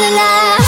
la la. la